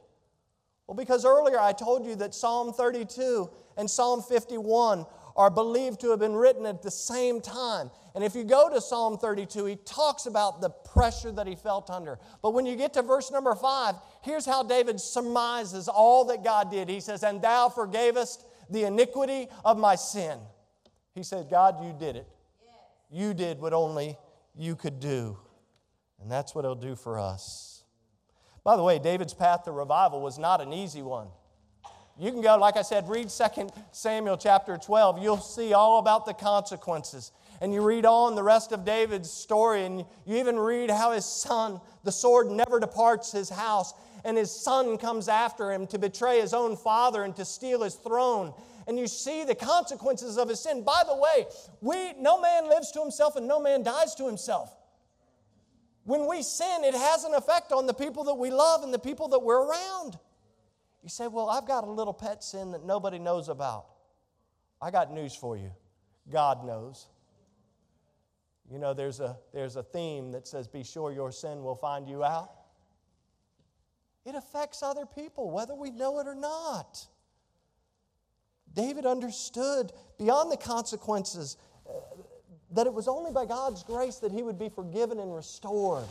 Well, because earlier I told you that Psalm 32 and Psalm 51 are believed to have been written at the same time. And if you go to Psalm 32, he talks about the pressure that he felt under. But when you get to verse number five, here's how David surmises all that God did. He says, And thou forgavest the iniquity of my sin. He said, God, you did it. You did what only you could do. And that's what he'll do for us. By the way, David's path to revival was not an easy one. You can go, like I said, read 2 Samuel chapter 12. You'll see all about the consequences. And you read on the rest of David's story, and you even read how his son, the sword never departs his house, and his son comes after him to betray his own father and to steal his throne. And you see the consequences of his sin. By the way, we, no man lives to himself and no man dies to himself. When we sin, it has an effect on the people that we love and the people that we're around. You say, Well, I've got a little pet sin that nobody knows about. I got news for you God knows. You know, there's a, there's a theme that says, Be sure your sin will find you out. It affects other people, whether we know it or not. David understood beyond the consequences uh, that it was only by God's grace that he would be forgiven and restored.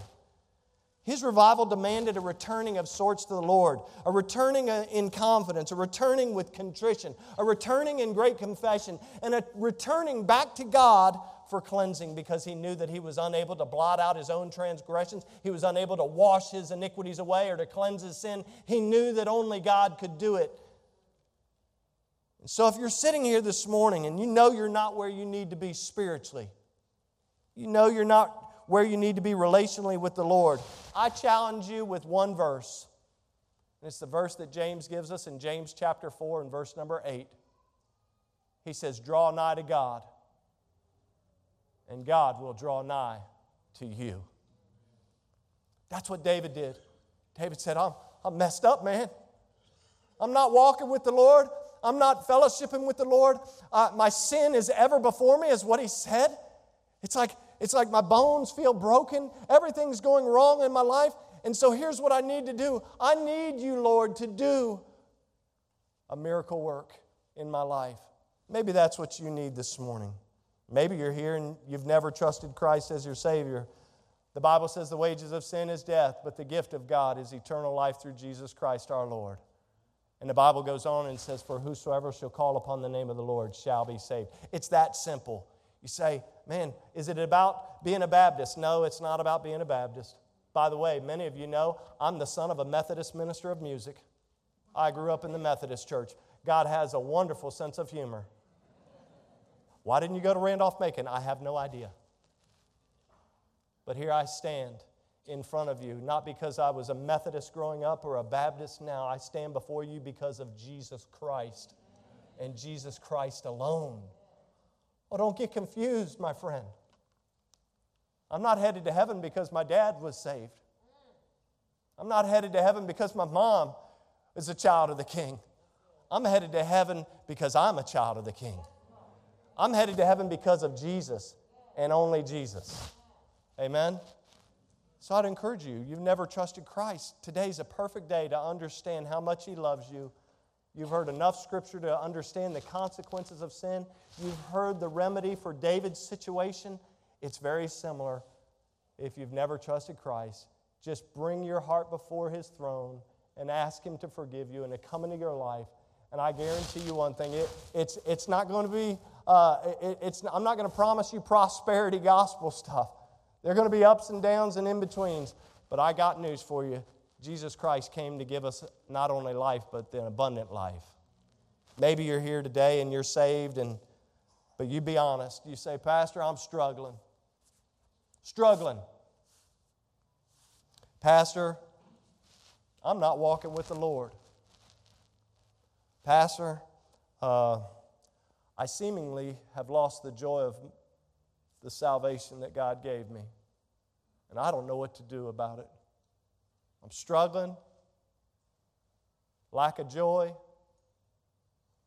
His revival demanded a returning of sorts to the Lord, a returning uh, in confidence, a returning with contrition, a returning in great confession, and a returning back to God for cleansing because he knew that he was unable to blot out his own transgressions. He was unable to wash his iniquities away or to cleanse his sin. He knew that only God could do it. So, if you're sitting here this morning and you know you're not where you need to be spiritually, you know you're not where you need to be relationally with the Lord, I challenge you with one verse. And it's the verse that James gives us in James chapter 4 and verse number 8. He says, Draw nigh to God, and God will draw nigh to you. That's what David did. David said, I'm, I'm messed up, man. I'm not walking with the Lord. I'm not fellowshipping with the Lord. Uh, my sin is ever before me, is what he said. It's like it's like my bones feel broken. Everything's going wrong in my life. And so here's what I need to do I need you, Lord, to do a miracle work in my life. Maybe that's what you need this morning. Maybe you're here and you've never trusted Christ as your Savior. The Bible says the wages of sin is death, but the gift of God is eternal life through Jesus Christ our Lord. And the Bible goes on and says, For whosoever shall call upon the name of the Lord shall be saved. It's that simple. You say, man, is it about being a Baptist? No, it's not about being a Baptist. By the way, many of you know I'm the son of a Methodist minister of music. I grew up in the Methodist church. God has a wonderful sense of humor. Why didn't you go to Randolph Macon? I have no idea. But here I stand in front of you, not because I was a Methodist growing up or a Baptist now. I stand before you because of Jesus Christ and Jesus Christ alone. Oh, don't get confused, my friend. I'm not headed to heaven because my dad was saved. I'm not headed to heaven because my mom is a child of the king. I'm headed to heaven because I'm a child of the king. I'm headed to heaven because of Jesus and only Jesus. Amen? So I'd encourage you, you've never trusted Christ. Today's a perfect day to understand how much He loves you You've heard enough scripture to understand the consequences of sin. You've heard the remedy for David's situation. It's very similar if you've never trusted Christ. Just bring your heart before his throne and ask him to forgive you and to come into your life. And I guarantee you one thing it, it's, it's not going to be, uh, it, it's, I'm not going to promise you prosperity gospel stuff. There are going to be ups and downs and in betweens. But I got news for you. Jesus Christ came to give us not only life, but an abundant life. Maybe you're here today and you're saved, and, but you be honest. You say, Pastor, I'm struggling. Struggling. Pastor, I'm not walking with the Lord. Pastor, uh, I seemingly have lost the joy of the salvation that God gave me, and I don't know what to do about it. I'm struggling, lack of joy,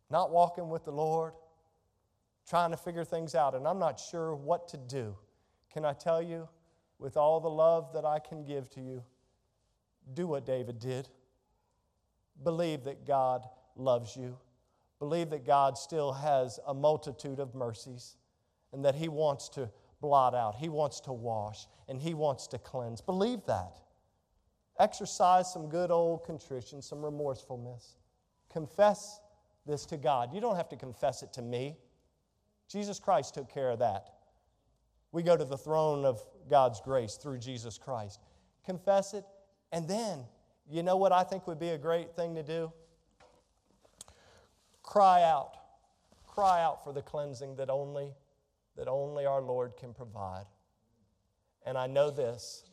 not walking with the Lord, trying to figure things out, and I'm not sure what to do. Can I tell you, with all the love that I can give to you, do what David did. Believe that God loves you. Believe that God still has a multitude of mercies and that He wants to blot out, He wants to wash, and He wants to cleanse. Believe that. Exercise some good old contrition, some remorsefulness. Confess this to God. You don't have to confess it to me. Jesus Christ took care of that. We go to the throne of God's grace through Jesus Christ. Confess it, and then, you know what I think would be a great thing to do? Cry out. Cry out for the cleansing that only, that only our Lord can provide. And I know this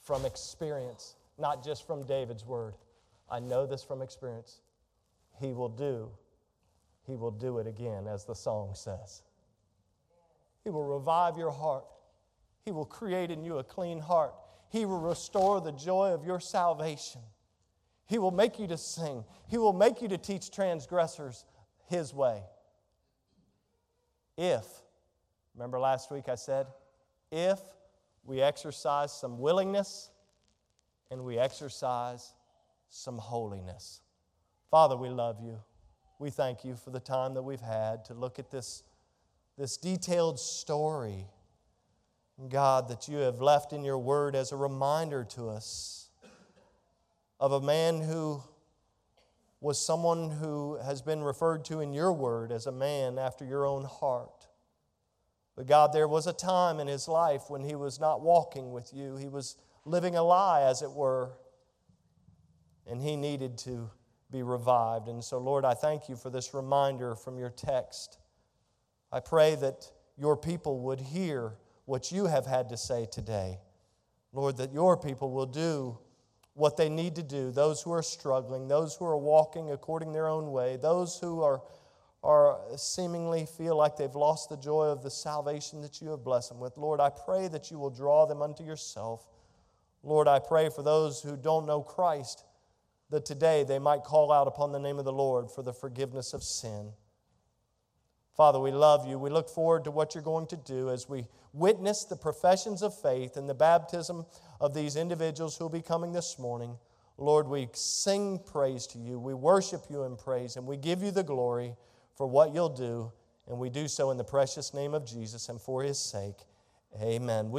from experience, not just from David's word. I know this from experience. He will do, He will do it again, as the song says. He will revive your heart. He will create in you a clean heart. He will restore the joy of your salvation. He will make you to sing. He will make you to teach transgressors His way. If, remember last week I said, if we exercise some willingness and we exercise some holiness. Father, we love you. We thank you for the time that we've had to look at this this detailed story, God, that you have left in your word as a reminder to us of a man who was someone who has been referred to in your word as a man after your own heart. But God, there was a time in his life when he was not walking with you. He was living a lie, as it were, and he needed to be revived. And so, Lord, I thank you for this reminder from your text I pray that your people would hear what you have had to say today. Lord, that your people will do what they need to do, those who are struggling, those who are walking according their own way, those who are, are seemingly feel like they've lost the joy of the salvation that you have blessed them with. Lord, I pray that you will draw them unto yourself. Lord, I pray for those who don't know Christ that today they might call out upon the name of the Lord for the forgiveness of sin. Father, we love you. We look forward to what you're going to do as we witness the professions of faith and the baptism of these individuals who will be coming this morning. Lord, we sing praise to you. We worship you in praise, and we give you the glory for what you'll do. And we do so in the precious name of Jesus and for his sake. Amen.